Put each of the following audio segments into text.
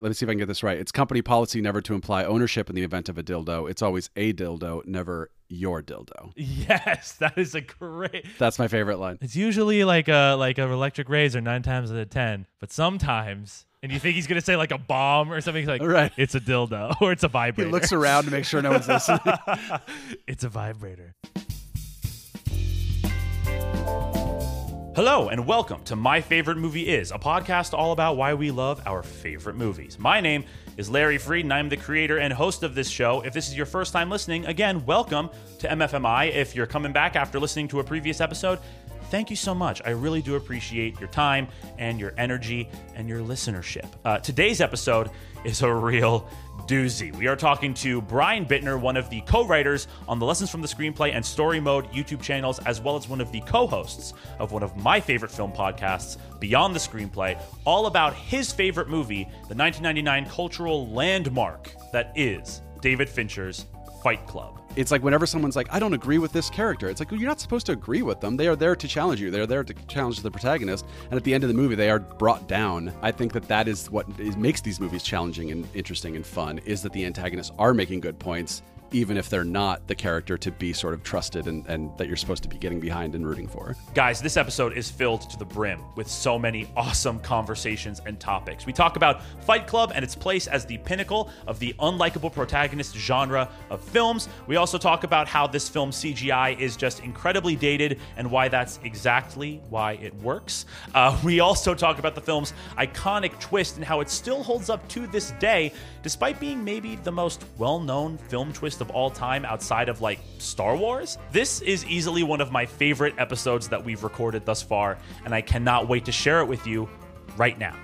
let me see if I can get this right. It's company policy never to imply ownership in the event of a dildo. It's always a dildo, never your dildo. Yes, that is a great. That's my favorite line. It's usually like a like an electric razor nine times out of ten, but sometimes, and you think he's gonna say like a bomb or something. He's like, Right. it's a dildo or it's a vibrator. He looks around to make sure no one's listening. it's a vibrator. Hello, and welcome to My Favorite Movie Is, a podcast all about why we love our favorite movies. My name is Larry Freed, and I'm the creator and host of this show. If this is your first time listening, again, welcome to MFMI. If you're coming back after listening to a previous episode, thank you so much. I really do appreciate your time and your energy and your listenership. Uh, today's episode is a real doozy. We are talking to Brian Bittner, one of the co writers on the Lessons from the Screenplay and Story Mode YouTube channels, as well as one of the co hosts of one of my favorite film podcasts, Beyond the Screenplay, all about his favorite movie, the 1999 cultural landmark that is David Fincher's Fight Club. It's like whenever someone's like, I don't agree with this character, it's like, well, you're not supposed to agree with them. They are there to challenge you. They're there to challenge the protagonist. And at the end of the movie, they are brought down. I think that that is what is, makes these movies challenging and interesting and fun is that the antagonists are making good points, even if they're not the character to be sort of trusted and, and that you're supposed to be getting behind and rooting for. Guys, this episode is filled to the brim with so many awesome conversations and topics. We talk about Fight Club and its place as the pinnacle of the unlikable protagonist genre of films. We also talk about how this film CGI is just incredibly dated and why that's exactly why it works. Uh, we also talk about the film's iconic twist and how it still holds up to this day, despite being maybe the most well known film twist of all time outside of like Star Wars. This is easily one of my favorite episodes that we've recorded thus far, and I cannot wait to share it with you right now.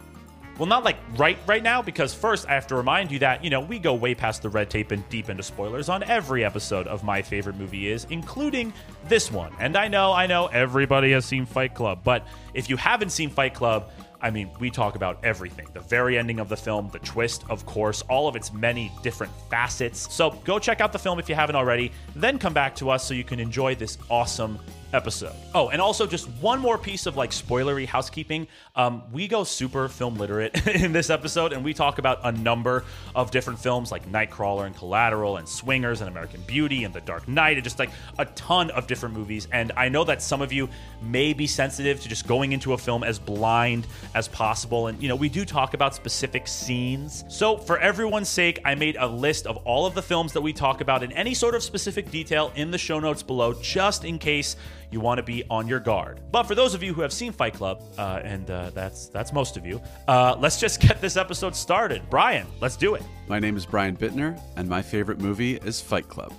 Well, not like right right now, because first I have to remind you that, you know, we go way past the red tape and deep into spoilers on every episode of My Favorite Movie Is, including this one. And I know, I know everybody has seen Fight Club, but if you haven't seen Fight Club, I mean, we talk about everything the very ending of the film, the twist, of course, all of its many different facets. So go check out the film if you haven't already, then come back to us so you can enjoy this awesome episode. Oh, and also just one more piece of like spoilery housekeeping. Um, we go super film literate in this episode, and we talk about a number of different films like Nightcrawler and Collateral and Swingers and American Beauty and The Dark Knight, and just like a ton of different movies. And I know that some of you may be sensitive to just going into a film as blind as possible. And, you know, we do talk about specific scenes. So, for everyone's sake, I made a list of all of the films that we talk about in any sort of specific detail in the show notes below, just in case you want to be on your guard. But for those of you who have seen Fight Club, uh, and uh, that's that's most of you, uh, let's just get this episode started. Brian, let's do it. My name is Brian Bittner, and my favorite movie is Fight Club.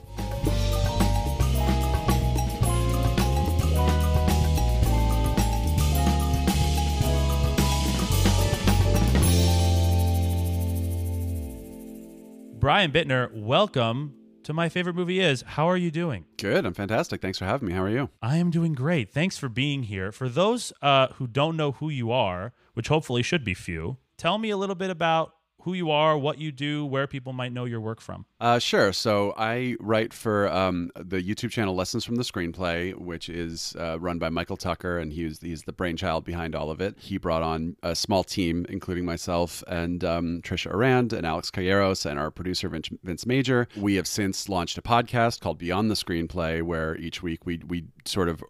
Brian Bittner, welcome to my favorite movie is. How are you doing? Good. I'm fantastic. Thanks for having me. How are you? I am doing great. Thanks for being here. For those uh, who don't know who you are, which hopefully should be few, tell me a little bit about who you are, what you do, where people might know your work from. Uh, sure. So I write for um, the YouTube channel Lessons from the Screenplay, which is uh, run by Michael Tucker, and he was, he's the brainchild behind all of it. He brought on a small team, including myself and um, Trisha Arand and Alex Calleros and our producer Vince, Vince Major. We have since launched a podcast called Beyond the Screenplay, where each week we we sort of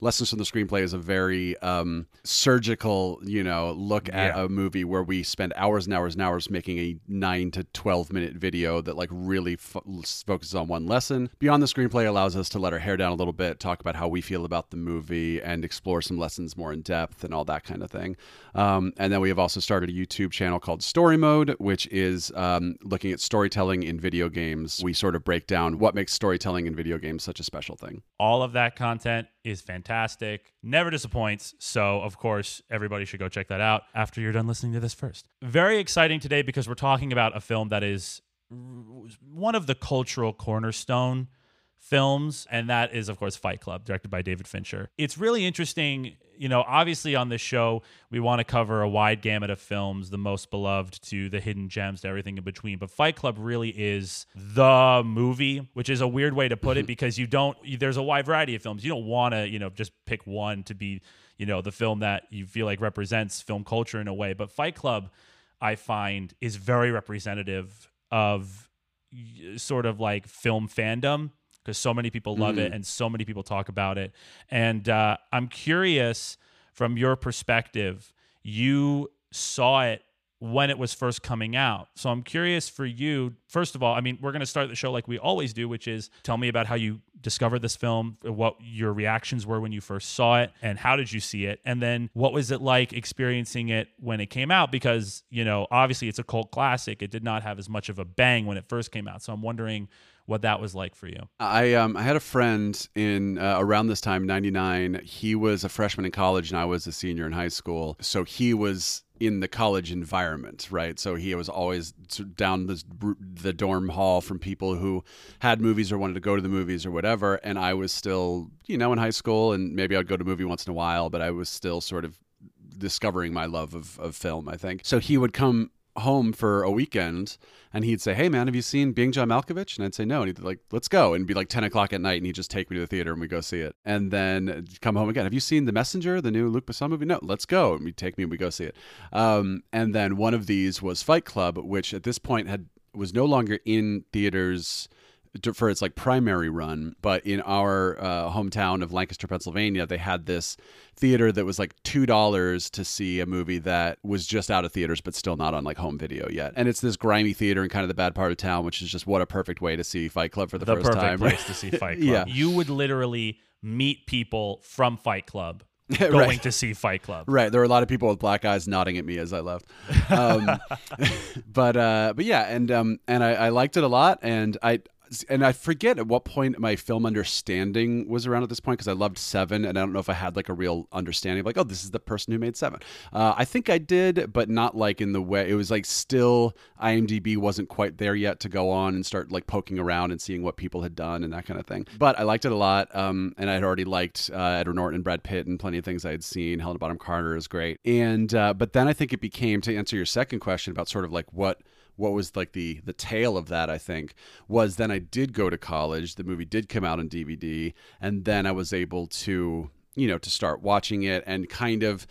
Lessons from the Screenplay is a very um, surgical, you know, look at Yeah. a movie where we spend hours and hours and hours making a nine to twelve minute video that like really fo- focuses on one lesson. Beyond the screenplay allows us to let our hair down a little bit, talk about how we feel about the movie, and explore some lessons more in depth and all that kind of thing. Um, and then we have also started a YouTube channel called Story Mode, which is um, looking at storytelling in video games. We sort of break down what makes storytelling in video games such a special thing. All of that content is fantastic, never disappoints. So, of course, everybody should go check that out after you're done listening to this first. Very exciting today because we're talking about a film that is one of the cultural cornerstone films, and that is, of course, Fight Club, directed by David Fincher. It's really interesting. You know, obviously on this show, we want to cover a wide gamut of films, the most beloved to the hidden gems to everything in between. But Fight Club really is the movie, which is a weird way to put it because you don't, there's a wide variety of films. You don't want to, you know, just pick one to be, you know, the film that you feel like represents film culture in a way. But Fight Club, I find is very representative of sort of like film fandom because so many people love it and so many people talk about it. And uh, I'm curious from your perspective, you saw it when it was first coming out. So I'm curious for you, first of all, I mean, we're going to start the show like we always do, which is tell me about how you discovered this film, what your reactions were when you first saw it, and how did you see it? And then what was it like experiencing it when it came out? Because, you know, obviously it's a cult classic. It did not have as much of a bang when it first came out. So I'm wondering what that was like for you. I um I had a friend in uh, around this time, '99. He was a freshman in college, and I was a senior in high school. So he was in the college environment, right? So he was always down the the dorm hall from people who had movies or wanted to go to the movies or whatever, and I was still, you know, in high school, and maybe I'd go to a movie once in a while, but I was still sort of discovering my love of, of film, I think. So he would come home for a weekend and he'd say, Hey man, have you seen Being John Malkovich? And I'd say no. And he'd be like, Let's go. And it'd be like 10 o'clock at night and he'd just take me to the theater and we'd go see it. And then come home again. Have you seen The Messenger, the new Luc Besson movie? No, let's go. And he'd take me and we'd go see it. Um, and then one of these was Fight Club, which at this point had was no longer in theaters for its like primary run, but in our uh, hometown of Lancaster, Pennsylvania, they had this theater that was like two dollars to see a movie that was just out of theaters but still not on like home video yet. And it's this grimy theater in kind of the bad part of town, which is just what a perfect way to see Fight Club for the, The first perfect time. place to see Fight Club. Yeah. You would literally meet people from Fight Club going Right. to see Fight Club. Right, there were a lot of people with black eyes nodding at me as I left, um, but uh, but yeah, and um, and I, I liked it a lot, and I and I forget at what point my film understanding was around at this point because I loved Seven, and I don't know if I had like a real understanding of like, oh, this is the person who made Seven. Uh, I think I did, but not like in the way it was like still IMDb wasn't quite there yet to go on and start like poking around and seeing what people had done and that kind of thing. But I liked it a lot, um, and I had already liked uh, Edward Norton and Brad Pitt and plenty of things I had seen. Helena Bonham Carter is great, and uh, but then I think it became to answer your second question about sort of like what what was like the the tail of that i think was then i did go to college the movie did come out on dvd and then i was able to you know to start watching it and kind of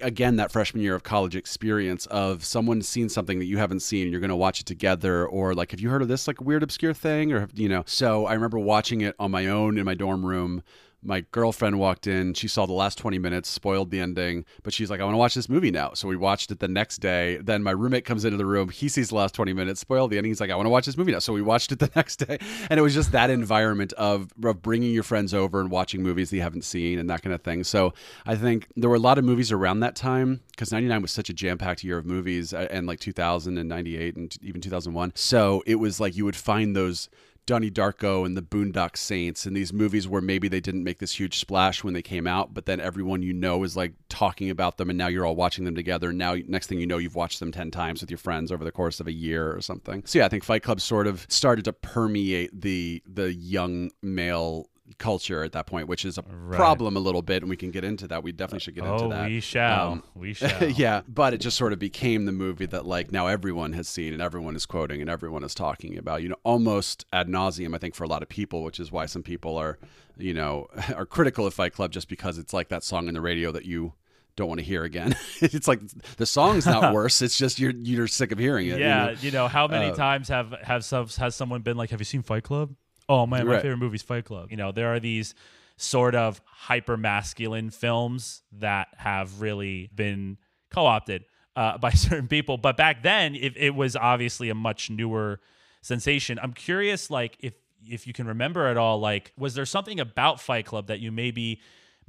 again that freshman year of college experience of someone seen something that you haven't seen you're going to watch it together or like have you heard of this like weird obscure thing? or you know. So i remember watching it on my own in my dorm room my girlfriend walked in. She saw the last 20 minutes, spoiled the ending, but she's like, I want to watch this movie now. So we watched it the next day. Then my roommate comes into the room. He sees the last 20 minutes, spoiled the ending. He's like, I want to watch this movie now. So we watched it the next day. And it was just that environment of, of bringing your friends over and watching movies that you haven't seen and that kind of thing. So I think there were a lot of movies around that time because 99 was such a jam packed year of movies uh, and like 2000 and 98 and even 2001. So it was like you would find those. Donnie Darko and the Boondock Saints and these movies where maybe they didn't make this huge splash when they came out, but then everyone you know is like talking about them and now you're all watching them together. And now, next thing you know, you've watched them 10 times with your friends over the course of a year or something. So, yeah, I think Fight Club sort of started to permeate the the young male culture at that point, which is a problem a little bit, and we can get into that. We definitely should get Oh, into that. we shall. Um, we shall. yeah, but it just sort of became the movie that like now everyone has seen and everyone is quoting and everyone is talking about. You know, almost ad nauseum. I think for a lot of people, which is why some people are, you know, are critical of Fight Club just because it's like that song in the radio that you don't want to hear again. it's like the song's not worse. It's just you're you're sick of hearing it. you Yeah, know? you know, how many Uh, times have have some, has someone been like, "Have you seen Fight Club?" Oh man, my Right. favorite is Fight Club. You know, there are these sort of hyper masculine films that have really been co-opted uh, by certain people. But back then, it, it was obviously a much newer sensation. I'm curious, like if if you can remember at all, like was there something about Fight Club that you maybe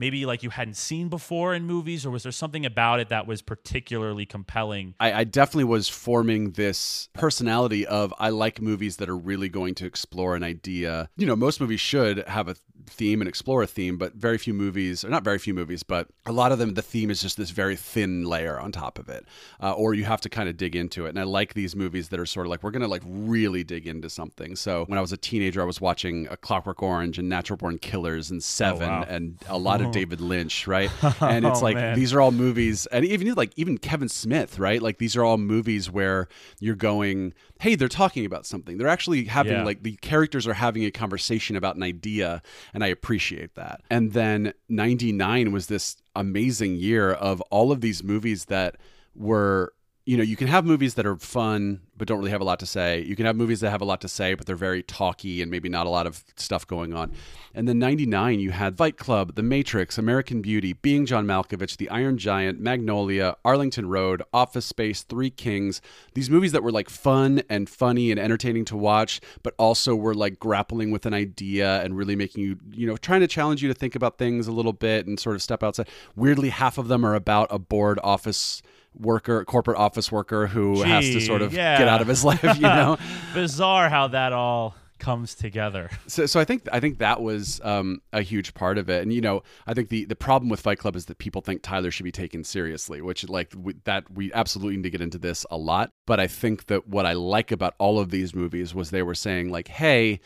maybe like you hadn't seen before in movies, or was there something about it that was particularly compelling? I, I definitely was forming this personality of I like movies that are really going to explore an idea. You know, most movies should have a theme and explore a theme, but very few movies, or not very few movies, but a lot of them, the theme is just this very thin layer on top of it, uh, or you have to kind of dig into it. And I like these movies that are sort of like we're gonna like really dig into something. So when I was a teenager, I was watching A Clockwork Orange and Natural Born Killers and Seven wow. and a lot of Oh. David Lynch, right? And it's Oh, like man. these are all movies, and even like even Kevin Smith, right? Like these are all movies where you're going, hey, they're talking about something. They're actually having Yeah. like the characters are having a conversation about an idea, and I appreciate that. And then '99 was this amazing year of all of these movies that were you know, you can have movies that are fun but don't really have a lot to say. You can have movies that have a lot to say but they're very talky and maybe not a lot of stuff going on. And then 99 you had Fight Club, The Matrix, American Beauty, Being John Malkovich, The Iron Giant, Magnolia, Arlington Road, Office Space, Three Kings. These movies that were like fun and funny and entertaining to watch but also were like grappling with an idea and really making you, you know, trying to challenge you to think about things a little bit and sort of step outside. Weirdly half of them are about a bored office worker, corporate office worker who Gee, has to sort of yeah. get out of his life, you know. Bizarre how that all comes together. so, so I think I think that was um, a huge part of it, and you know, I think the the problem with Fight Club is that people think Tyler should be taken seriously, which like we, that we absolutely need to get into this a lot. But I think that what I like about all of these movies was they were saying like, hey,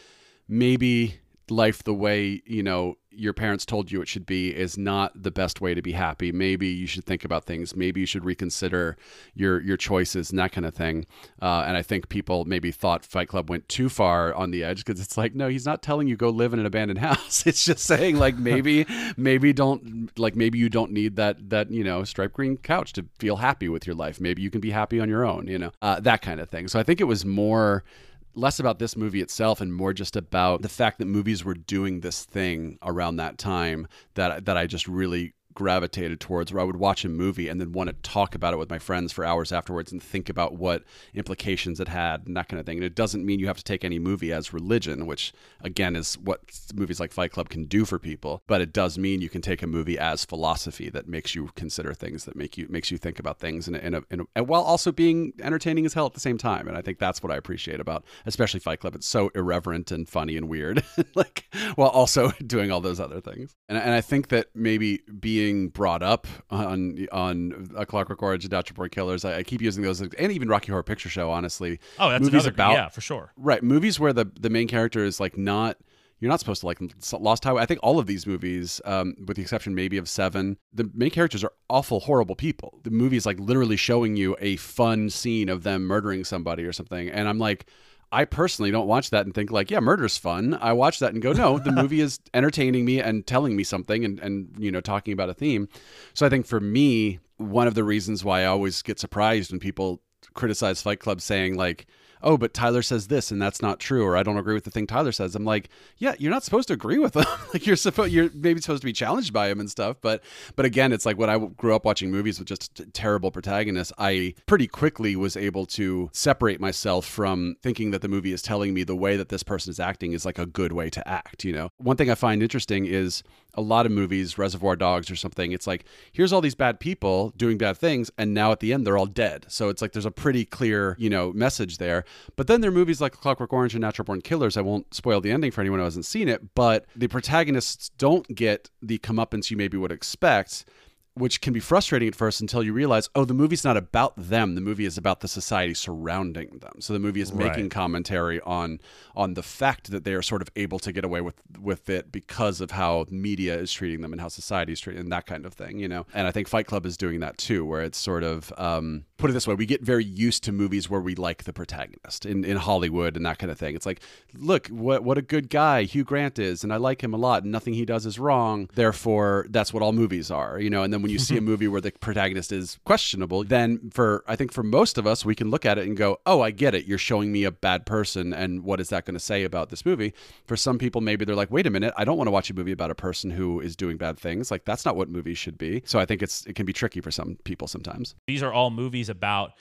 maybe life the way you know your parents told you it should be is not the best way to be happy. Maybe you should think about things. Maybe you should reconsider your your choices and that kind of thing. Uh, and I think people maybe thought Fight Club went too far on the edge because it's like, no, he's not telling you go live in an abandoned house. It's just saying like maybe maybe don't like maybe you don't need that that you know striped green couch to feel happy with your life. Maybe you can be happy on your own. You know uh, that kind of thing. So I think it was more less about this movie itself and more just about the fact that movies were doing this thing around that time that that I just really gravitated towards where I would watch a movie and then want to talk about it with my friends for hours afterwards and think about what implications it had and that kind of thing. And it doesn't mean you have to take any movie as religion, which again is what movies like Fight Club can do for people, but it does mean you can take a movie as philosophy that makes you consider things that make you makes you think about things in a, in a, in a, and while also being entertaining as hell at the same time. And I think that's what I appreciate about especially Fight Club. It's so irreverent and funny and weird, like while also doing all those other things. And and I think that maybe being being brought up on on a Clockwork Orange and Born Killers. I, I, keep using those, and even Rocky Horror Picture Show. Honestly, oh, that's movies another, about yeah, for sure. Right, movies where the the main character is like not. You're not supposed to like Lost Highway. I think all of these movies, um, with the exception maybe of Seven, the main characters are awful, horrible people. The movie is like literally showing you a fun scene of them murdering somebody or something, and I'm like, I personally don't watch that and think like, yeah, murder's fun. I watch that and go, no, the movie is entertaining me and telling me something and, and you know, talking about a theme. So I think for me, one of the reasons why I always get surprised when people criticize Fight Club saying like, oh, but Tyler says this and that's not true, or I don't agree with the thing Tyler says. I'm like, yeah, you're not supposed to agree with him. like you're supposed, you're maybe supposed to be challenged by him and stuff. But, but again, it's like when I grew up watching movies with just terrible protagonists, I pretty quickly was able to separate myself from thinking that the movie is telling me the way that this person is acting is like a good way to act. You know, one thing I find interesting is a lot of movies, Reservoir Dogs or something, it's like, here's all these bad people doing bad things, and now at the end they're all dead. So it's like there's a pretty clear, you know, message there. But then there are movies like Clockwork Orange and Natural Born Killers. I won't spoil the ending for anyone who hasn't seen it, but the protagonists don't get the comeuppance you maybe would expect which can be frustrating at first until you realize, oh, the movie's not about them. The movie is about the society surrounding them. So the movie is Right. making commentary on on the fact that they are sort of able to get away with with it because of how media is treating them and how society is treating them, that kind of thing, you know. And I think Fight Club is doing that too, where it's sort of um, put it this way: we get very used to movies where we like the protagonist in in Hollywood and that kind of thing. It's like, look, what what a good guy Hugh Grant is, and I like him a lot, and nothing he does is wrong. Therefore, that's what all movies are, you know. And then when you see a mm-hmm. movie where the protagonist is questionable, then for I think for most of us, we can look at it and go, "Oh, I get it. You're showing me a bad person, and what is that going to say about this movie?" For some people, maybe they're like, "Wait a minute, I don't want to watch a movie about a person who is doing bad things. Like that's not what movies should be." So I think it's it can be tricky for some people sometimes. These are all movies about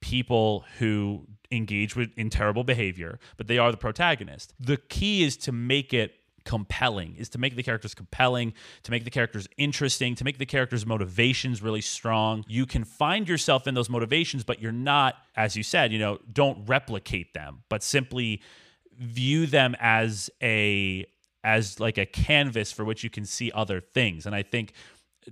people who engage with in terrible behavior, but they are the protagonist. The key is to make it compelling is to make the characters compelling to make the characters interesting to make the characters motivations really strong. You can find yourself in those motivations but you're not as you said you know don't replicate them but simply view them as a as like a canvas for which you can see other things. And i think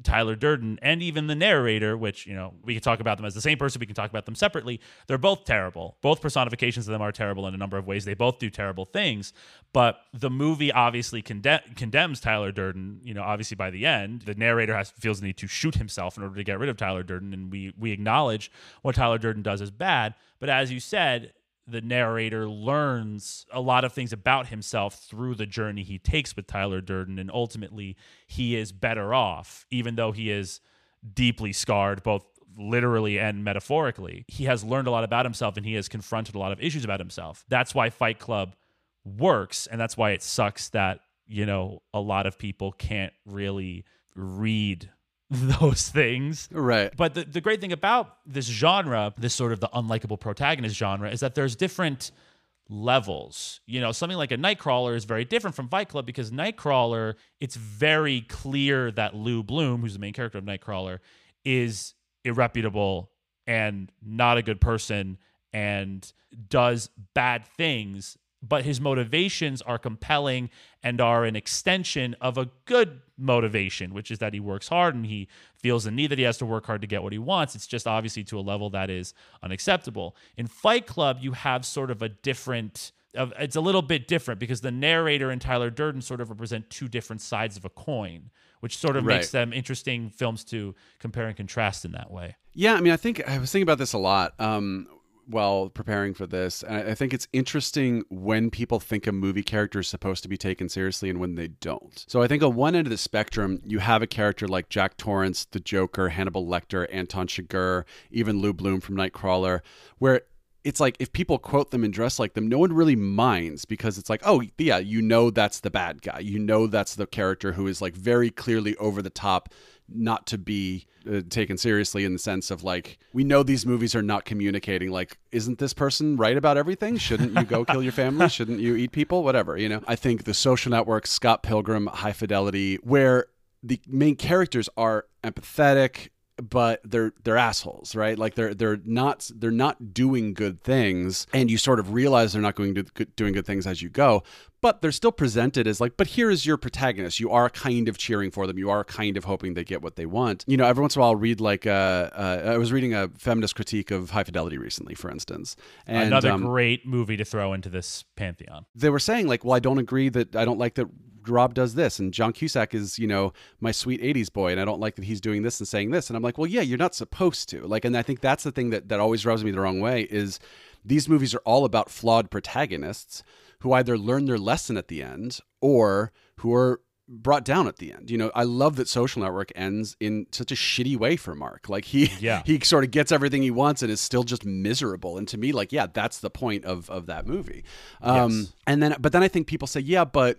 Tyler Durden and even the narrator, which, you know, we can talk about them as the same person, we can talk about them separately. They're both terrible. Both personifications of them are terrible in a number of ways. They both do terrible things. But the movie obviously conde- condemns Tyler Durden, you know, obviously by the end. The narrator has feels the need to shoot himself in order to get rid of Tyler Durden. And we we acknowledge what Tyler Durden does is bad. But as you said, the narrator learns a lot of things about himself through the journey he takes with Tyler Durden, and ultimately he is better off, even though he is deeply scarred, both literally and metaphorically. He has learned a lot about himself and he has confronted a lot of issues about himself. That's why Fight Club works and that's why it sucks that, you know, a lot of people can't really read those things. Right. But the, the great thing about this genre, this sort of the unlikable protagonist genre, is that there's different levels. You know, something like a Nightcrawler is very different from Fight Club because Nightcrawler, it's very clear that Lou Bloom, who's the main character of Nightcrawler, is irreputable and not a good person and does bad things but his motivations are compelling and are an extension of a good motivation, which is that he works hard and he feels the need that he has to work hard to get what he wants. It's just obviously to a level that is unacceptable. In Fight Club, you have sort of a different. It's a little bit different because the narrator and Tyler Durden sort of represent two different sides of a coin, which sort of Right. makes them interesting films to compare and contrast in that way. Yeah, I mean, I think I was thinking about this a lot um, while preparing for this, and I I think it's interesting when people think a movie character is supposed to be taken seriously and when they don't. So I think on one end of the spectrum, you have a character like Jack Torrance, the Joker, Hannibal Lecter, Anton Chigurh, even Lou Bloom from Nightcrawler, where it's like if people quote them and dress like them, no one really minds because it's like, oh, yeah, you know that's the bad guy. You know that's the character who is like very clearly over the top, not to be uh, taken seriously in the sense of like, we know these movies are not communicating. Like, isn't this person right about everything? Shouldn't you go kill your family? Shouldn't you eat people? Whatever, you know? I think the social network, Scott Pilgrim, High Fidelity, where the main characters are empathetic but they're they're assholes, right? Like they're they're not they're not doing good things, and you sort of realize they're not going to good, doing good things as you go. But they're still presented as like, but here is your protagonist. You are kind of cheering for them. You are kind of hoping they get what they want. You know, every once in a while, I'll read like uh, uh, I was reading a feminist critique of High Fidelity recently, for instance, and Another um, great movie to throw into this pantheon. they were saying like, well, I don't agree that I don't like that Rob does this, and John Cusack is you know my sweet '80s boy, and I don't like that he's doing this and saying this, and I'm like, well, yeah, you're not supposed to like, and I think that's the thing that that always rubs me the wrong way is these movies are all about flawed protagonists who either learn their lesson at the end or who are brought down at the end. You know, I love that Social Network ends in such a shitty way for Mark. Like he Yeah. he sort of gets everything he wants and is still just miserable. And to me, like, yeah, that's the point of of that movie. Um Yes. and then but then I think people say, yeah, but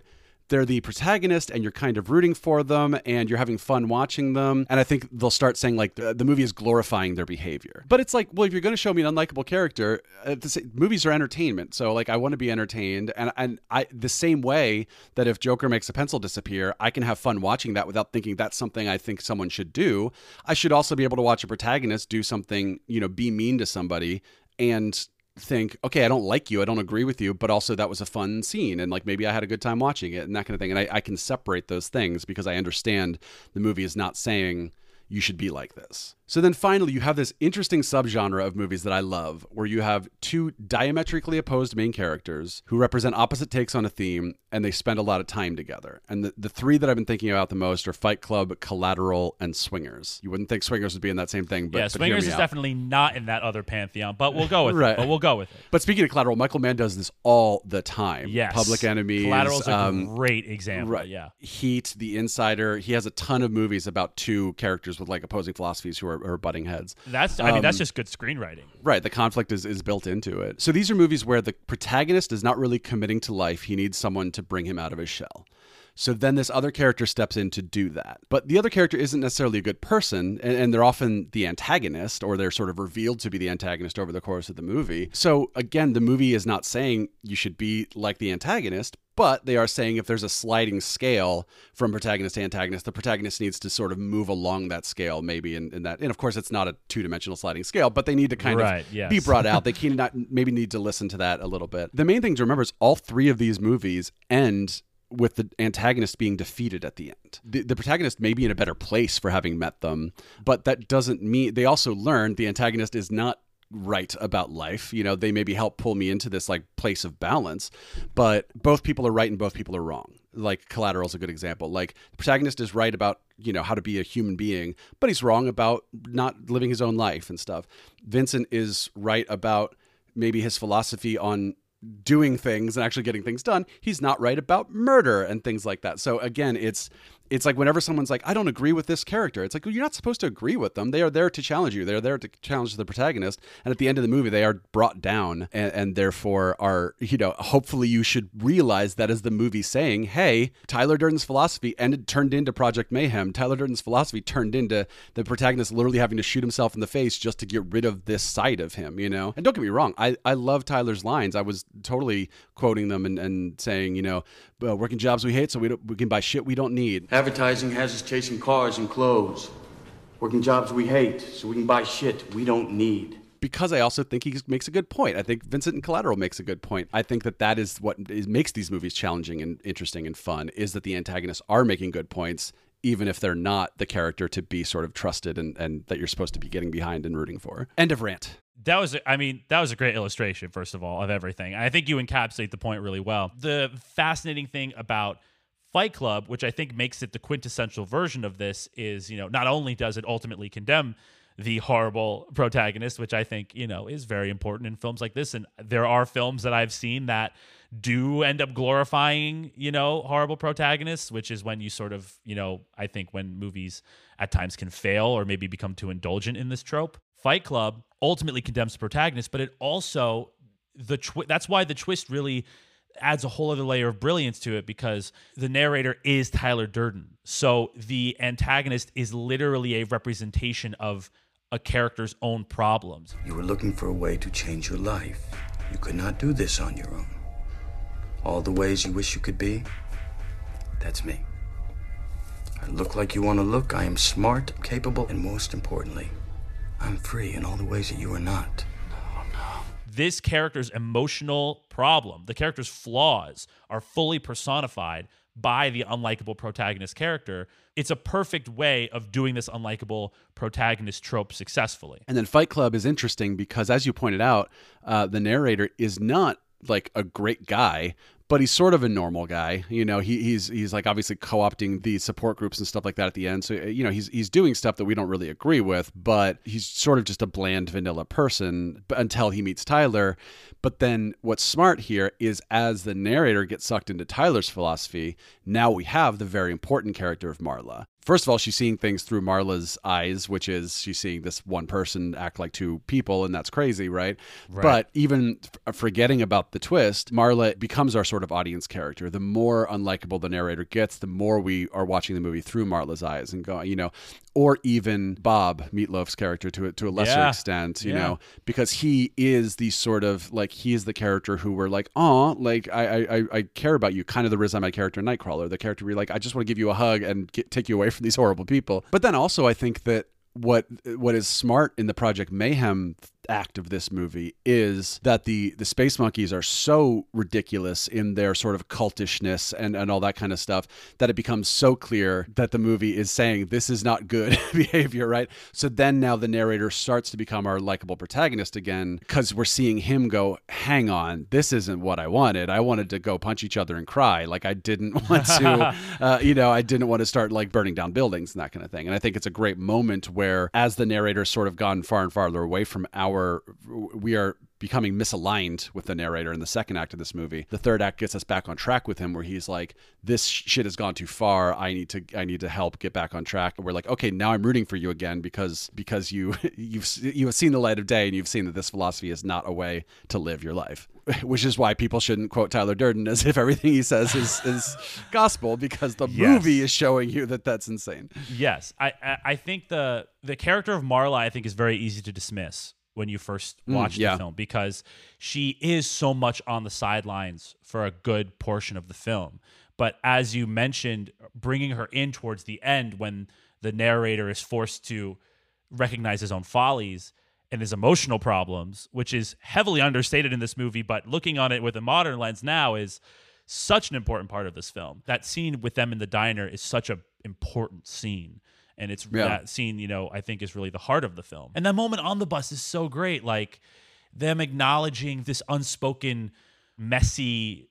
they're the protagonist and you're kind of rooting for them and you're having fun watching them. And i think they'll start saying like the, the movie is glorifying their behavior. But it's like well if you're going to show me an unlikable character uh, movies are entertainment. So like i want to be entertained. And, and i the same way that if joker makes a pencil disappear i can have fun watching that without thinking that's something i think someone should do. I should also be able to watch a protagonist do something you know be mean to somebody and think, okay, I don't like you, I don't agree with you, but also that was a fun scene, and like maybe I had a good time watching it, and that kind of thing. And I, I can separate those things because I understand the movie is not saying you should be like this. So then finally, you have this interesting subgenre of movies that I love, where you have two diametrically opposed main characters who represent opposite takes on a theme, and they spend a lot of time together. And the, the three that I've been thinking about the most are Fight Club, Collateral, and Swingers. You wouldn't think Swingers would be in that same thing, but yeah, but Swingers is out. definitely not in that other pantheon, but we'll go with Right. it. But we'll go with it. But speaking of collateral, Michael Mann does this all the time. Yes. Public Enemies. Collateral's a um, great example. right. Yeah. Heat, The Insider. He has a ton of movies about two characters with like opposing philosophies who are, are butting heads. That's I mean Um, that's just good screenwriting. Right. The conflict is, is built into it. So these are movies where the protagonist is not really committing to life. He needs someone to bring him out of his shell. So then this other character steps in to do that. But the other character isn't necessarily a good person, and, and they're often the antagonist, or they're sort of revealed to be the antagonist over the course of the movie. So again, the movie is not saying you should be like the antagonist, but they are saying if there's a sliding scale from protagonist to antagonist, the protagonist needs to sort of move along that scale, maybe in, in that. And of course, it's not a two dimensional sliding scale, but they need to kind Right, of yes. be brought out. They can not maybe need to listen to that a little bit. The main thing to remember is all three of these movies end with the antagonist being defeated at the end. The, the protagonist may be in a better place for having met them, but that doesn't mean they also learn the antagonist is not right about life. You know, they maybe help pull me into this like place of balance, but both people are right and both people are wrong. Like Collateral is a good example. Like the protagonist is right about, you know, how to be a human being, but he's wrong about not living his own life and stuff. Vincent is right about maybe his philosophy on doing things and actually getting things done he's not right about murder and things like that. So again it's it's like whenever someone's like, I don't agree with this character, it's like, well, you're not supposed to agree with them. They are there to challenge you. They're there to challenge the protagonist. And at the end of the movie, they are brought down and, and therefore are, you know, hopefully you should realize that as the movie saying, hey, Tyler Durden's philosophy ended turned into Project Mayhem. Tyler Durden's philosophy turned into the protagonist literally having to shoot himself in the face just to get rid of this side of him, you know? And don't get me wrong, I, I love Tyler's lines. I was totally quoting them and, and saying, you know, working jobs we hate so we, we can buy shit we don't need. Advertising has us chasing cars and clothes. Working jobs we hate so we can buy shit we don't need because I also think he makes a good point. I think Vincent and Collateral makes a good point. I think that that is what is, makes these movies challenging and interesting and fun is that the antagonists are making good points even if they're not the character to be sort of trusted and, and that you're supposed to be getting behind and rooting for. End of rant. That was, I mean, that was a great illustration, first of all, of everything. I think you encapsulate the point really well. The fascinating thing about Fight Club, which I think makes it the quintessential version of this, is, you know, not only does it ultimately condemn the horrible protagonist, which I think, you know, is very important in films like this. And there are films that I've seen that do end up glorifying, you know, horrible protagonists, which is when you sort of, you know, I think when movies at times can fail or maybe become too indulgent in this trope. Fight Club ultimately condemns the protagonist, but it also the twi- that's why the twist really adds a whole other layer of brilliance to it because the narrator is Tyler Durden. So the antagonist is literally a representation of a character's own problems. You were looking for a way to change your life. You could not do this on your own. All the ways you wish you could be, that's me. I look like you want to look. I am smart, capable, and most importantly, I'm free in all the ways that you are not. This character's emotional problem, the character's flaws, are fully personified by the unlikable protagonist character. It's a perfect way of doing this unlikable protagonist trope successfully. And then Fight Club is interesting because, as you pointed out, uh, the narrator is not like a great guy, but he's sort of a normal guy. You know, he, he's he's like obviously co-opting the support groups and stuff like that at the end. So uh, you know, he's he's doing stuff that we don't really agree with, but he's sort of just a bland vanilla person until he meets Tyler. But then what's smart here is as the narrator gets sucked into Tyler's philosophy, now we have the very important character of Marla first of all, she's seeing things through Marla's eyes, which is she's seeing this one person act like two people, and that's crazy, right? right. But even f- forgetting about the twist, Marla becomes our sort of audience character. The more unlikable the narrator gets, the more we are watching the movie through Marla's eyes and going, you know, or even Bob Meatloaf's character to a, to a lesser yeah. extent, you yeah. know, because he is the sort of like he is the character who we're like, oh, like I, I I care about you, kind of the Riz Ahmed character Nightcrawler, the character we're like, I just want to give you a hug and get, take you away from these horrible people. But then also, I think that what what is smart in the Project Mayhem act of this movie is that the the space monkeys are so ridiculous in their sort of cultishness and and all that kind of stuff that it becomes so clear that the movie is saying this is not good behavior right? So then now the narrator starts to become our likable protagonist again because we're seeing him go hang on this isn't what i wanted. I wanted to go punch each other and cry. Like i didn't want to uh, you know i didn't want to start like burning down buildings and that kind of thing. And i think it's a great moment where as the narrator sort of gone far and farther away from our our we are becoming misaligned with the narrator in the second act of this movie. The third act gets us back on track with him where he's like this shit has gone too far. I need to I need to help get back on track. And we're like, "Okay, now I'm rooting for you again because because you you've you have seen the light of day and you've seen that this philosophy is not a way to live your life." Which is why people shouldn't quote Tyler Durden as if everything he says is, is gospel because the yes. movie is showing you that that's insane. Yes, I I think the the character of Marla I think is very easy to dismiss when you first watch mm, yeah. the film because she is so much on the sidelines for a good portion of the film. But as you mentioned, bringing her in towards the end when the narrator is forced to recognize his own follies and his emotional problems, which is heavily understated in this movie, but looking on it with a modern lens now is such an important part of this film. That scene with them in the diner is such an important scene and it's yeah. that scene you know i think is really the heart of the film and that moment on the bus is so great like them acknowledging this unspoken messy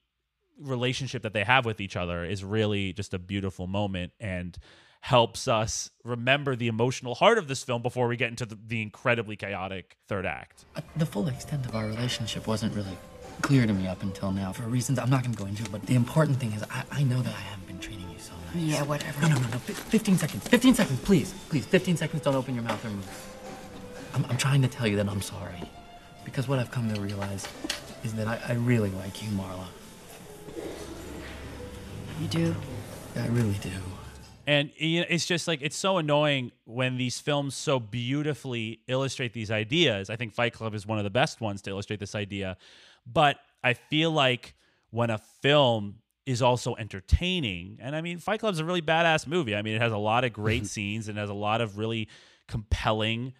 relationship that they have with each other is really just a beautiful moment and helps us remember the emotional heart of this film before we get into the, the incredibly chaotic third act the full extent of our relationship wasn't really clear to me up until now for reasons i'm not going to go into but the important thing is I, I know that i haven't been treating you so nice. Yeah, whatever. No, no, no, no. Fif- 15 seconds. 15 seconds, please. Please, 15 seconds. Don't open your mouth or move. I'm, I'm trying to tell you that I'm sorry. Because what I've come to realize is that I, I really like you, Marla. You do? I really do. And it's just like it's so annoying when these films so beautifully illustrate these ideas. I think Fight Club is one of the best ones to illustrate this idea. But I feel like when a film is also entertaining, and I mean, Fight Club's a really badass movie. I mean, it has a lot of great scenes and has a lot of really compelling,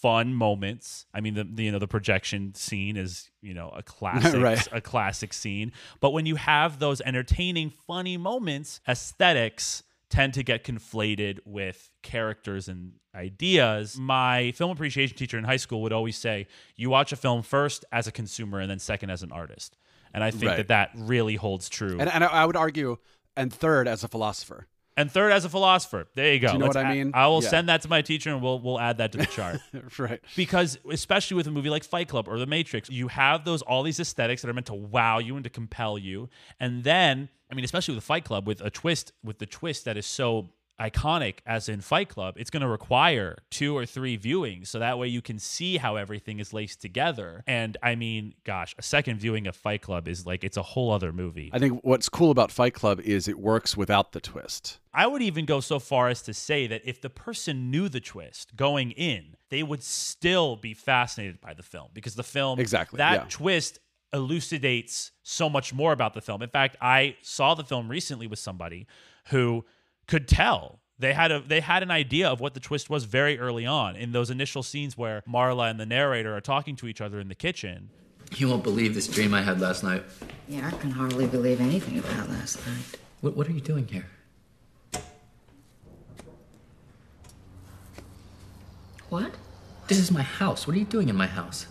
fun moments. I mean, the, the you know the projection scene is you know a classic Right. a classic scene. But when you have those entertaining, funny moments, aesthetics tend to get conflated with characters and ideas. My film appreciation teacher in high school would always say, you watch a film first as a consumer and then second as an artist. And I think Right. that that really holds true. And, and I- I would argue, and third as a philosopher. And third as a philosopher. There you go. Do you know Let's what I add- mean? I will Yeah. send that to my teacher and we'll we'll add that to the chart. right. because especially with a movie like Fight Club or The Matrix, you have those all these aesthetics that are meant to wow you and to compel you, and then I mean, especially with Fight Club, with a twist, with the twist that is so iconic as in Fight Club, it's going to require two or three viewings so that way you can see how everything is laced together. And I mean, gosh, a second viewing of Fight Club is like it's a whole other movie. I think what's cool about Fight Club is it works without the twist. I would even go so far as to say that if the person knew the twist going in, they would still be fascinated by the film because the film Exactly, that yeah. twist elucidates so much more about the film. In fact, I saw the film recently with somebody who could tell they had a they had an idea of what the twist was very early on in those initial scenes where Marla and the narrator are talking to each other in the kitchen. You won't believe this dream I had last night. Yeah, I can hardly believe anything about last night. What, what are you doing here? What? This is my house. What are you doing in my house?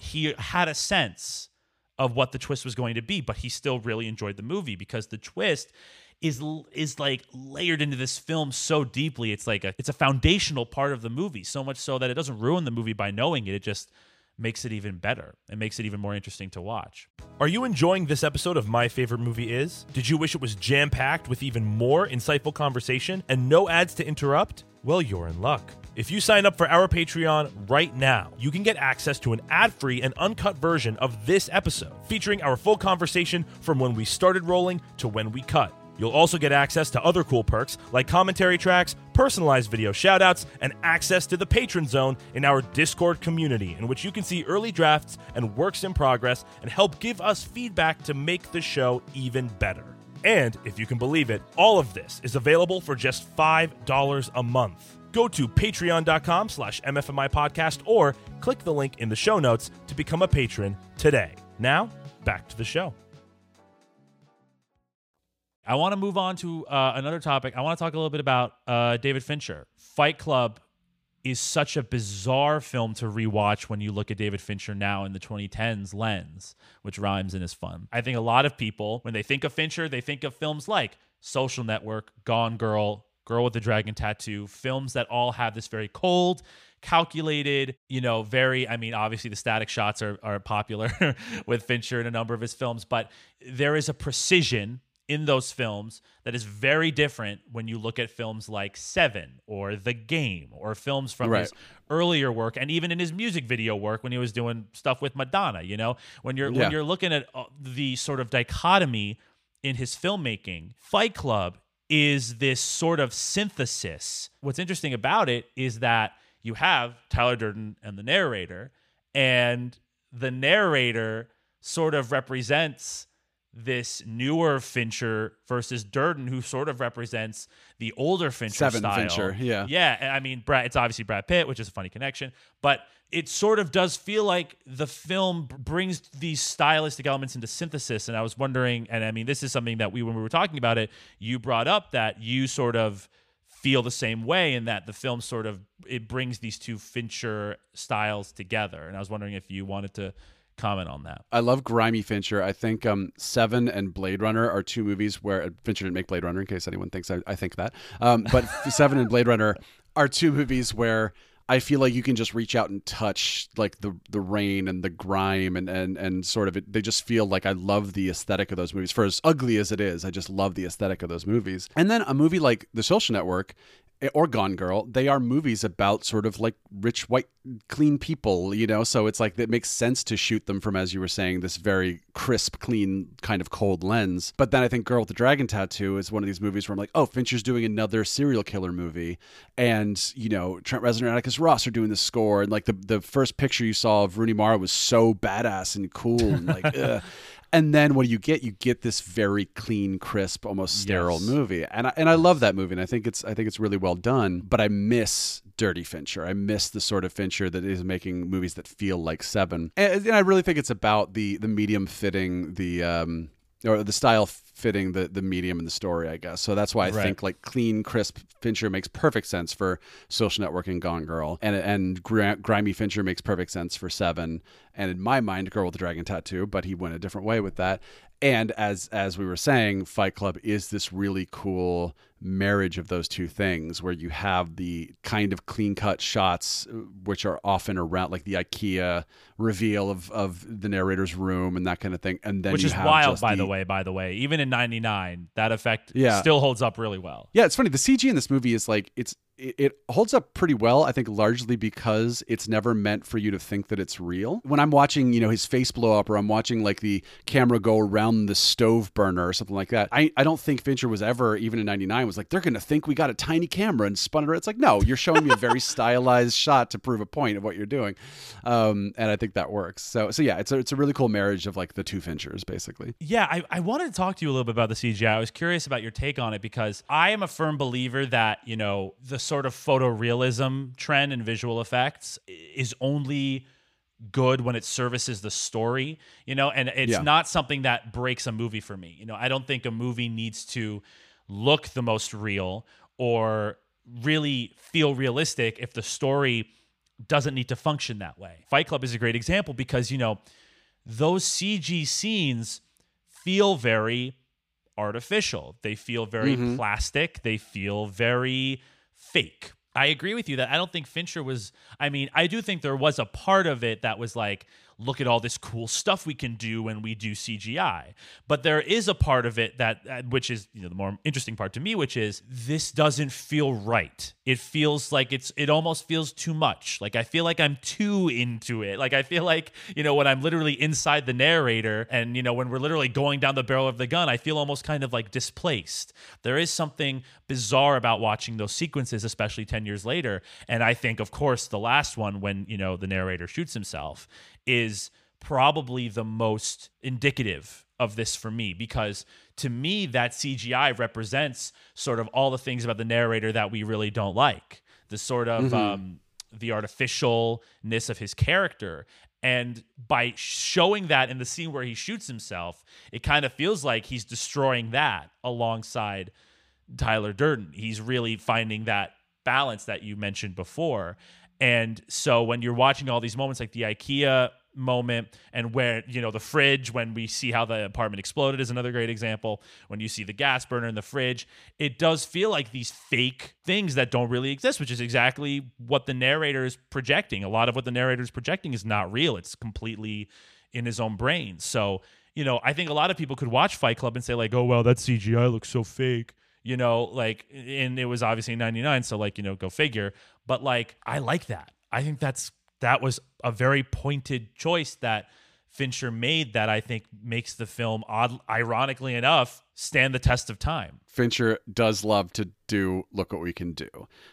he had a sense of what the twist was going to be, but he still really enjoyed the movie because the twist is is like layered into this film so deeply. It's like a it's a foundational part of the movie, so much so that it doesn't ruin the movie by knowing it. It just makes it even better. It makes it even more interesting to watch. Are you enjoying this episode of My Favorite Movie Is? Did you wish it was jam packed with even more insightful conversation and no ads to interrupt? Well, you're in luck. If you sign up for our Patreon right now, you can get access to an ad free and uncut version of this episode, featuring our full conversation from when we started rolling to when we cut. You'll also get access to other cool perks like commentary tracks, personalized video shoutouts, and access to the patron zone in our Discord community, in which you can see early drafts and works in progress and help give us feedback to make the show even better. And if you can believe it, all of this is available for just $5 a month. Go to patreon.com slash MFMI podcast or click the link in the show notes to become a patron today. Now, back to the show. I want to move on to uh, another topic. I want to talk a little bit about uh, David Fincher. Fight Club is such a bizarre film to rewatch when you look at David Fincher now in the 2010s lens, which rhymes and is fun. I think a lot of people, when they think of Fincher, they think of films like Social Network, Gone Girl, Girl with the Dragon Tattoo, films that all have this very cold, calculated, you know, very, I mean, obviously the static shots are, are popular with Fincher in a number of his films, but there is a precision in those films that is very different when you look at films like Seven or The Game or films from Right. his earlier work and even in his music video work when he was doing stuff with Madonna, you know, when you're Yeah. when you're looking at uh, the sort of dichotomy in his filmmaking, Fight Club is this sort of synthesis. What's interesting about it is that you have Tyler Durden and the narrator, and the narrator sort of represents this newer Fincher versus Durden, who sort of represents the older Fincher Seven style. Fincher, yeah. yeah. I mean, Brad. It's obviously Brad Pitt, which is a funny connection, but it sort of does feel like the film brings these stylistic elements into synthesis. And I was wondering, and I mean, this is something that we, when we were talking about it, you brought up that you sort of feel the same way in that the film sort of it brings these two Fincher styles together. And I was wondering if you wanted to comment on that. I love grimy Fincher. I think um, Seven and Blade Runner are two movies where Fincher didn't make Blade Runner. In case anyone thinks I, I think that, um, but Seven and Blade Runner are two movies where I feel like you can just reach out and touch like the the rain and the grime and and and sort of it, they just feel like I love the aesthetic of those movies. For as ugly as it is, I just love the aesthetic of those movies. And then a movie like The Social Network or Gone Girl, they are movies about sort of like rich white clean people, you know. So it's like it makes sense to shoot them from, as you were saying, this very crisp, clean, kind of cold lens. But then I think Girl with the Dragon Tattoo is one of these movies where I'm like, oh, Fincher's doing another serial killer movie, and you know Trent Reznor and Atticus Ross are doing the score, and like the the first picture you saw of Rooney Mara was so badass and cool, and like. And then what do you get? You get this very clean, crisp, almost sterile Yes. movie, and I, and I love that movie, and I think it's I think it's really well done. But I miss Dirty Fincher. I miss the sort of Fincher that is making movies that feel like Seven, and, and I really think it's about the the medium fitting the um or the style fitting the the medium and the story, I guess. So that's why I Right. think like clean, crisp Fincher makes perfect sense for Social Network and Gone Girl, and and grimy Fincher makes perfect sense for Seven, and in my mind, Girl with the Dragon Tattoo. But he went a different way with that. And as as we were saying, Fight Club is this really cool marriage of those two things, where you have the kind of clean cut shots, uh, which are often around like the IKEA reveal of of the narrator's room and that kind of thing, and then Which you is have wild, by the way. By the way, even in '99, that effect Yeah. still holds up really well. Yeah, it's funny. The CG in this movie is like it's it, holds up pretty well. I think largely because it's never meant for you to think that it's real. When I'm watching, you know, his face blow up, or I'm watching like the camera go around the stove burner or something like that. I, I don't think Fincher was ever even in '99 was like they're gonna think we got a tiny camera and spun it. around. It's like no, you're showing me a very stylized shot to prove a point of what you're doing, um, and I think that works. So so yeah, it's a it's a really cool marriage of like the two Finchers basically. Yeah, I, I wanted to talk to you a little bit about the CGI. I was curious about your take on it because I am a firm believer that, you know, the sort of photorealism trend in visual effects is only good when it services the story, you know, and it's Yeah. not something that breaks a movie for me. You know, I don't think a movie needs to look the most real or really feel realistic if the story doesn't need to function that way. Fight Club is a great example because, you know, those CG scenes feel very artificial. They feel very mm-hmm. plastic. They feel very fake. I agree with you that I don't think Fincher was. I mean, I do think there was a part of it that was like, look at all this cool stuff we can do when we do CGI. But there is a part of it that, uh, which is you know the more interesting part to me, which is this doesn't feel right. It feels like it's. It almost feels too much. Like I feel like I'm too into it. Like I feel like you know when I'm literally inside the narrator, and you know when we're literally going down the barrel of the gun, I feel almost kind of like displaced. There is something bizarre about watching those sequences, especially 10 years later. And I think, of course, the last one, when, you know, the narrator shoots himself, is probably the most indicative of this for me because to me, that CGI represents sort of all the things about the narrator that we really don't like. The sort of, um, the artificialness of his character. And by showing that in the scene where he shoots himself, it kind of feels like he's destroying that alongside Tyler Durden. He's really finding that balance that you mentioned before. And so when you're watching all these moments like the IKEA moment and where you know the fridge when we see how the apartment exploded is another great example. When you see the gas burner in the fridge it does feel like these fake things that don't really exist which is exactly what the narrator is projecting. A lot of what the narrator is projecting is not real. It's completely in his own brain. So you know i think a lot of people could watch fight club and say like oh well that cgi looks so fake you know like and it was obviously 99 so like you know go figure. But like i like that. I think that's that was a very pointed choice that fincher made that i think makes the film odd ironically enough stand the test of time Fincher does love to do look what we can do.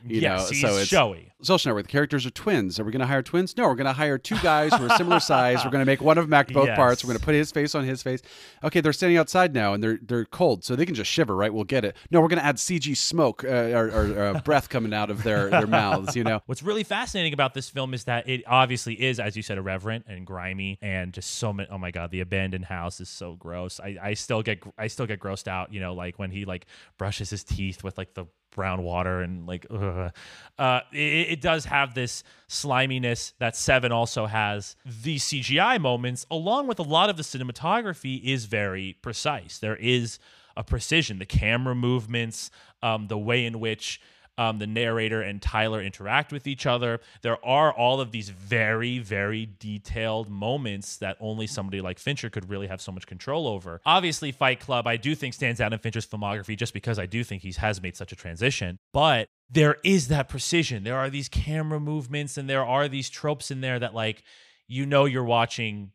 You yes know, he's so it's showy Social Network. The characters are twins. Are we going to hire twins? No, we're going to hire two guys who are similar size. We're going to make one of them act both Yes. parts. We're going to put his face on his face. Okay, they're standing outside now and they're they're cold, so they can just shiver, right? We'll get it. No, we're going to add CG smoke uh, or, or uh, breath coming out of their their mouths. You know, What's really fascinating about this film is that it obviously is, as you said, irreverent and grimy, and just so many. Oh my god, the abandoned house is so gross. I, I still get I still get grossed out. You know, like when he like brushes his teeth with like the brown water and like, ugh. uh, it, it does have this sliminess that Seven also has. The CGI moments, along with a lot of the cinematography, is very precise. There is a precision, the camera movements, um, the way in which um, the narrator and Tyler interact with each other. There are all of these very, very detailed moments that only somebody like Fincher could really have so much control over. Obviously, Fight Club, I do think stands out in Fincher's filmography just because I do think he has made such a transition. But there is that precision. There are these camera movements and there are these tropes in there that, like, you know, you're watching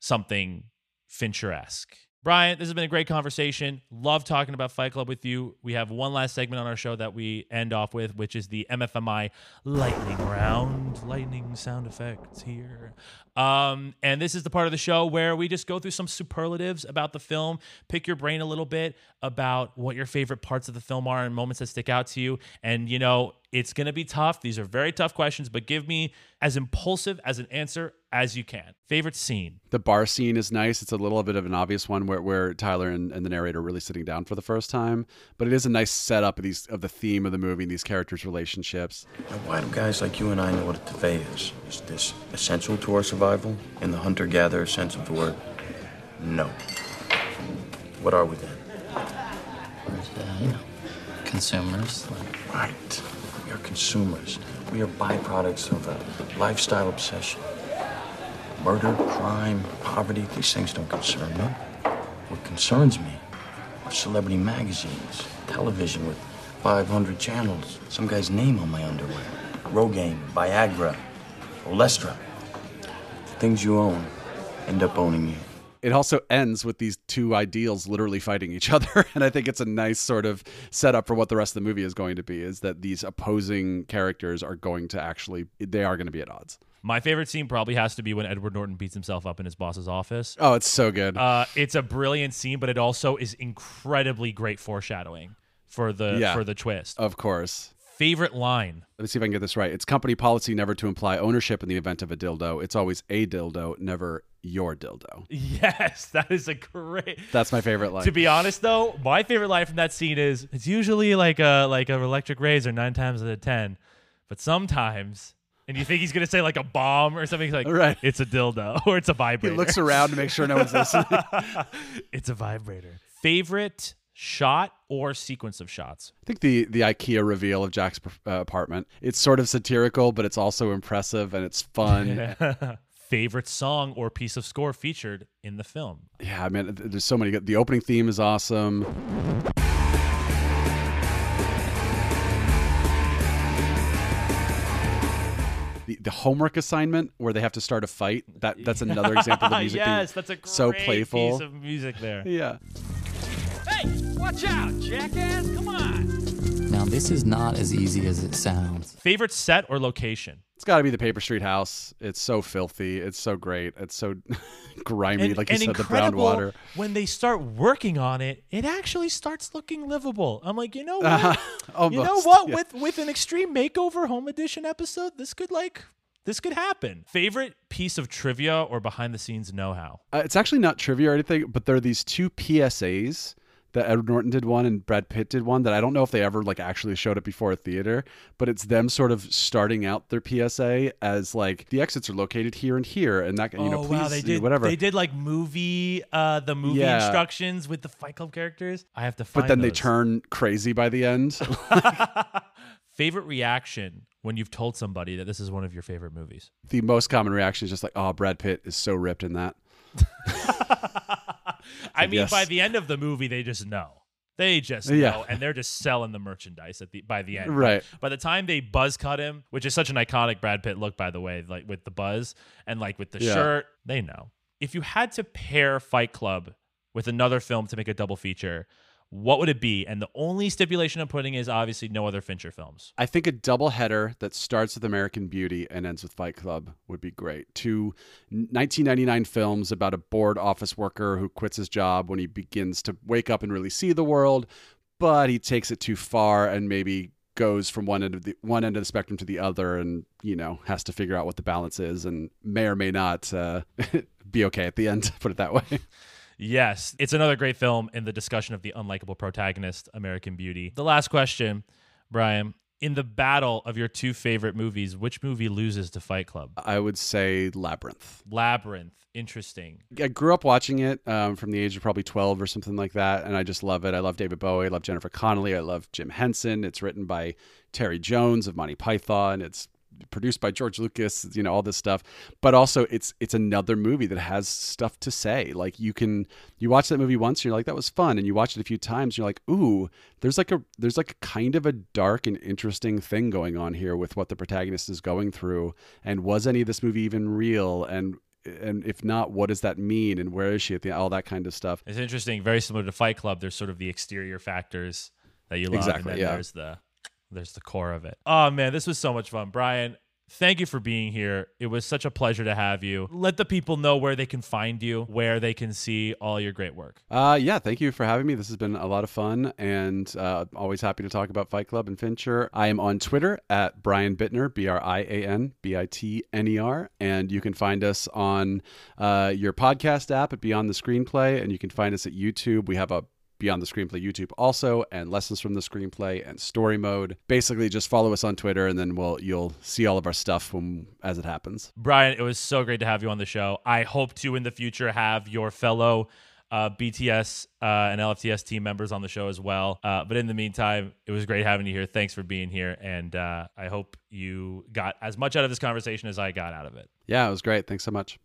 something Fincher esque. Brian, this has been a great conversation. Love talking about Fight Club with you. We have one last segment on our show that we end off with, which is the MFMI lightning round. Lightning sound effects here. Um, and this is the part of the show where we just go through some superlatives about the film, pick your brain a little bit about what your favorite parts of the film are and moments that stick out to you. And, you know, it's going to be tough. These are very tough questions, but give me as impulsive as an answer as you can. Favorite scene? The bar scene is nice. It's a little bit of an obvious one where, where Tyler and, and the narrator are really sitting down for the first time, but it is a nice setup of these of the theme of the movie and these characters' relationships. Now, why do guys like you and I know what a teve is? Is this essential to our survival in the hunter-gatherer sense of the word? No. What are we then? Uh, you know, consumers. Right. We are consumers. We are byproducts of a lifestyle obsession. Murder, crime, poverty, these things don't concern me. What concerns me are celebrity magazines, television with 500 channels, some guy's name on my underwear, Rogaine, Viagra, Olestra. The things you own end up owning you. it also ends with these two ideals literally fighting each other and i think it's a nice sort of setup for what the rest of the movie is going to be is that these opposing characters are going to actually they are going to be at odds My favorite scene probably has to be when Edward Norton beats himself up in his boss's office. oh it's so good Uh, it's a brilliant scene, but it also is incredibly great foreshadowing for the Yeah. for the twist. of course Favorite line? let me see if i can get this right it's company policy never to imply ownership in the event of a dildo it's always a dildo never your dildo Yes, that is a great. that's my favorite line To be honest, though, my favorite line from that scene is it's usually like a like an electric razor nine times out of ten, but sometimes. And you think he's gonna say like a bomb or something? He's like, Right. It's a dildo or it's a vibrator. he looks around to make sure no one's listening it's a vibrator. Favorite shot or sequence of shots? I think the the IKEA reveal of Jack's uh, apartment. It's sort of satirical, but it's also impressive and it's fun. Favorite song or piece of score featured in the film? yeah, I mean, there's so many. good The opening theme is awesome. The, the homework assignment where they have to start a fight. That that's another example of the music being yes, that's a great so playful. piece of music there. yeah. Hey, watch out, jackass! Come on! Now, this is not as easy as it sounds. Favorite set or location? It's got to be the Paper Street House. It's so filthy. It's so great. It's so grimy, like you said, the brown water. When they start working on it, it actually starts looking livable. I'm like, you know what? you know what? yeah. With with an extreme makeover home edition episode, this could like this could happen. Favorite piece of trivia or behind the scenes know how? Uh, it's actually not trivia or anything, but there are these two PSAs that Edward Norton did one and Brad Pitt did one that I don't know if they ever like actually showed it before a theater, but it's them sort of starting out their PSA as like the exits are located here and here and that you know oh please wow, they did whatever. They did like movie, uh, the movie Yeah. instructions with the Fight Club characters. I have to find. but then they turn crazy by the end. Favorite reaction when you've told somebody that this is one of your favorite movies? the most common reaction is just like, "Oh, Brad Pitt is so ripped in that." I mean, by the end of the movie, they just know. They just Yeah. know, and they're just selling the merchandise at the by the end. Right. By the time they buzz cut him, which is such an iconic Brad Pitt look, by the way, like with the buzz and like with the Yeah. shirt, they know. If you had to pair Fight Club with another film to make a double feature, what would it be? And the only stipulation I'm putting is obviously no other Fincher films. I think a double header that starts with American Beauty and ends with Fight Club would be great. Two 1999 films about a bored office worker who quits his job when he begins to wake up and really see the world, but he takes it too far and maybe goes from one end of the one end of the spectrum to the other and you know has to figure out what the balance is and may or may not uh, be okay at the end put it that way Yes, it's another great film in the discussion of the unlikable protagonist, American Beauty. The last question, Brian, in the battle of your two favorite movies, which movie loses to Fight Club? I would say Labyrinth. Labyrinth. Interesting. I grew up watching it um, from the age of probably 12 or something like that, and I just love it. I love David Bowie. I love Jennifer Connelly. I love Jim Henson. It's written by Terry Jones of Monty Python. It's produced by George Lucas, you know, all this stuff. But also it's it's another movie that has stuff to say. Like you can you watch that movie once, you're like, that was fun. And you watch it a few times, you're like, ooh, there's like a there's like a kind of a dark and interesting thing going on here with what the protagonist is going through. And was any of this movie even real? And and if not, what does that mean? And where is she at the all that kind of stuff? It's interesting. Very similar to Fight Club. There's sort of the exterior factors that you love, Exactly, and then yeah. there's the there's the core of it. Oh man, this was so much fun, Brian. Thank you for being here. It was such a pleasure to have you. Let the people know where they can find you, where they can see all your great work. Uh, yeah, thank you for having me. This has been a lot of fun, and uh, always happy to talk about Fight Club and Fincher. I am on Twitter at Brian Bitner, B R I A N B I T N E R, and you can find us on uh, your podcast app at Beyond the Screenplay, and you can find us at YouTube. We have a Beyond the Screenplay YouTube also, and Lessons from the Screenplay and Story Mode. Basically, just follow us on Twitter, and then we'll you'll see all of our stuff when, as it happens. Brian, it was so great to have you on the show. I hope to in the future have your fellow uh, BTS uh, and LFTS team members on the show as well. Uh, but in the meantime, it was great having you here. Thanks for being here. And uh, I hope you got as much out of this conversation as I got out of it. Yeah, it was great. Thanks so much.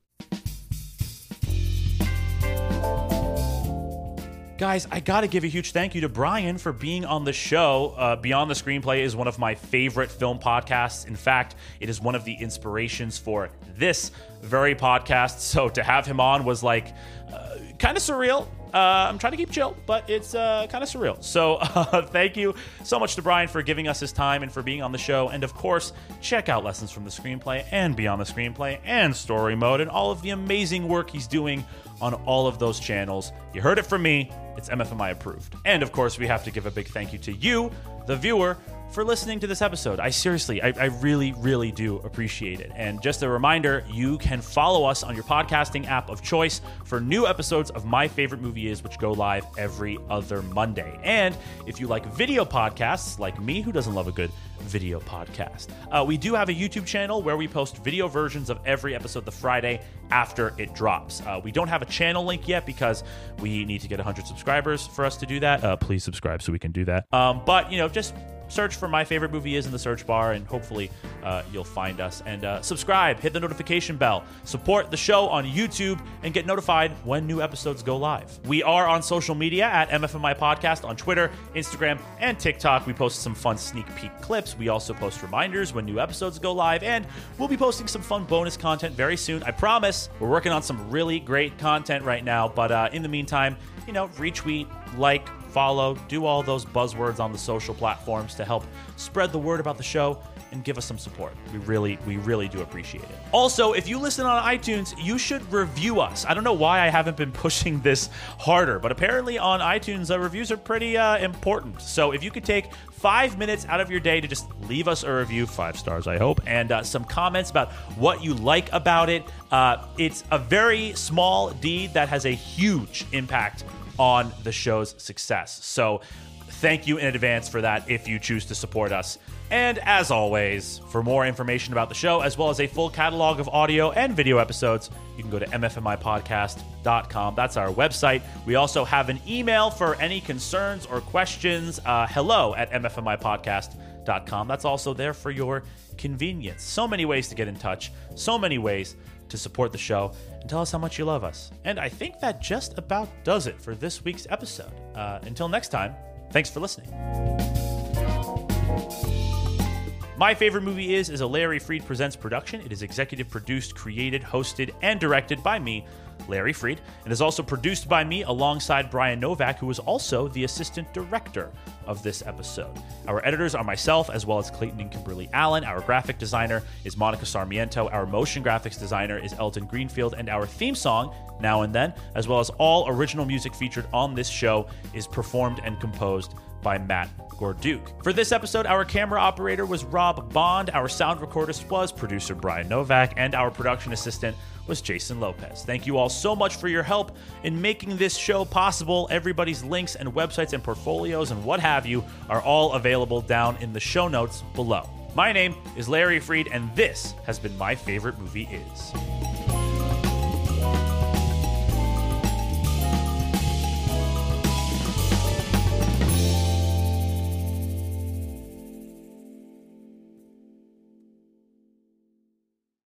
Guys, I got to give a huge thank you to Brian for being on the show. Uh, Beyond the Screenplay is one of my favorite film podcasts. In fact, it is one of the inspirations for this very podcast. So to have him on was like uh, kind of surreal. Uh, I'm trying to keep chill, but it's uh, kind of surreal. So, uh, thank you so much to Brian for giving us his time and for being on the show. And of course, check out Lessons from the Screenplay and Beyond the Screenplay and Story Mode and all of the amazing work he's doing on all of those channels. You heard it from me. It's MFMI approved. And of course, we have to give a big thank you to you, the viewer, for listening to this episode. I seriously, I, I, really, really do appreciate it. And just a reminder, you can follow us on your podcasting app of choice for new episodes of My Favorite Movie Is, which go live every other Monday. And if you like video podcasts, like me, who doesn't love a good video podcast, uh, we do have a YouTube channel where we post video versions of every episode the Friday after it drops. Uh, we don't have a channel link yet because we need to get 100 subscribers for us to do that. Uh, please subscribe so we can do that. Um, but, you know, just search for my favorite movie is in the search bar and hopefully uh, you'll find us. And uh, subscribe hit the notification bell support the show on youtube and get notified when new episodes go live. We are on social media at mfmi podcast on twitter instagram and tiktok. We post some fun sneak peek clips. We also post reminders when new episodes go live and we'll be posting some fun bonus content very soon. I promise we're working on some really great content right now but uh, in the meantime you know retweet like follow, do all those buzzwords on the social platforms to help spread the word about the show and give us some support. We really, we really do appreciate it. Also, if you listen on iTunes, you should review us. I don't know why I haven't been pushing this harder, but apparently on iTunes, reviews are pretty uh, important. So if you could take five minutes out of your day to just leave us a review, five stars, I hope, and uh, some comments about what you like about it, uh, it's a very small deed that has a huge impact on the show's success. So, thank you in advance for that if you choose to support us. And as always, for more information about the show, as well as a full catalog of audio and video episodes, you can go to mfmipodcast.com. That's our website. We also have an email for any concerns or questions. Uh, hello at mfmipodcast.com. That's also there for your convenience. So many ways to get in touch, so many ways to support the show and tell us how much you love us. And I think that just about does it for this week's episode. Uh, until next time, thanks for listening. My Favorite Movie Is is a Larry Freed Presents production. It is executive produced, created, hosted, and directed by me, Larry Freed, and is also produced by me alongside Brian Novak, who is also the assistant director of this episode. Our editors are myself, as well as Clayton and Kimberly Allen. Our graphic designer is Monica Sarmiento. Our motion graphics designer is Elton Greenfield. And our theme song, Now and Then, as well as all original music featured on this show, is performed and composed by Matt Gorduke. For this episode, our camera operator was Rob Bond, our sound recordist was producer Brian Novak, and our production assistant was Jason Lopez. Thank you all so much for your help in making this show possible. Everybody's links and websites and portfolios and what have you are all available down in the show notes below. My name is Larry Freed, and this has been My Favorite Movie Is.